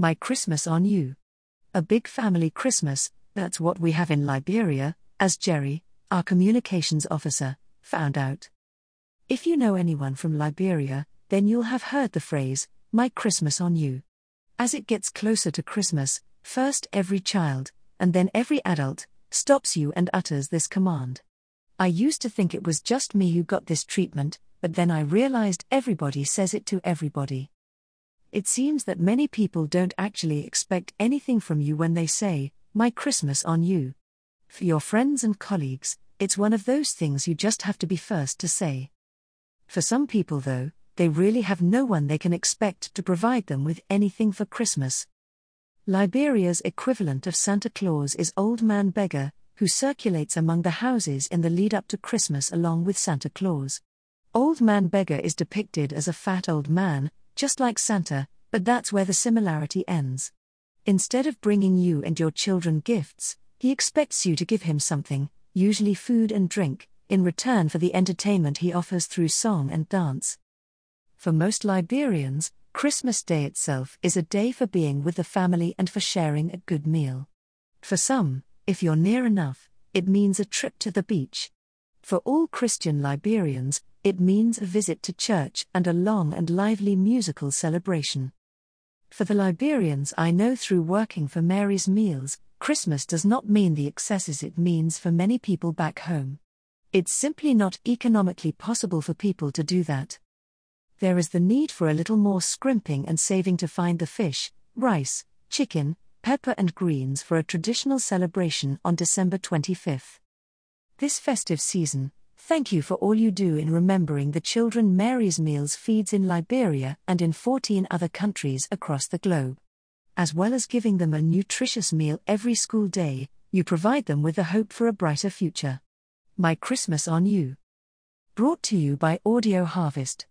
My Christmas on You. A big family Christmas, that's what we have in Liberia, as Gerry, our communications officer, found out. If you know anyone from Liberia, then you'll have heard the phrase, My Christmas on You. As it gets closer to Christmas, first every child, and then every adult, stops you and utters this command. I used to think it was just me who got this treatment, but then I realized everybody says it to everybody. It seems that many people don't actually expect anything from you when they say, My Christmas on you. For your friends and colleagues, it's one of those things you just have to be first to say. For some people, though, they really have no one they can expect to provide them with anything for Christmas. Liberia's equivalent of Santa Claus is Old Man Beggar, who circulates among the houses in the lead up to Christmas along with Santa Claus. Old Man Beggar is depicted as a fat old man, just like Santa, but that's where the similarity ends. Instead of bringing you and your children gifts, he expects you to give him something, usually food and drink, in return for the entertainment he offers through song and dance. For most Liberians, Christmas Day itself is a day for being with the family and for sharing a good meal. For some, if you're near enough, it means a trip to the beach. For all Christian Liberians, it means a visit to church and a long and lively musical celebration. For the Liberians I know through working for Mary's Meals, Christmas does not mean the excesses it means for many people back home. It's simply not economically possible for people to do that. There is the need for a little more scrimping and saving to find the fish, rice, chicken, pepper and greens for a traditional celebration on December 25th. This festive season, thank you for all you do in remembering the children Mary's Meals feeds in Liberia and in 14 other countries across the globe. As well as giving them a nutritious meal every school day, you provide them with the hope for a brighter future. My Christmas on You. Brought to you by Audio Harvest.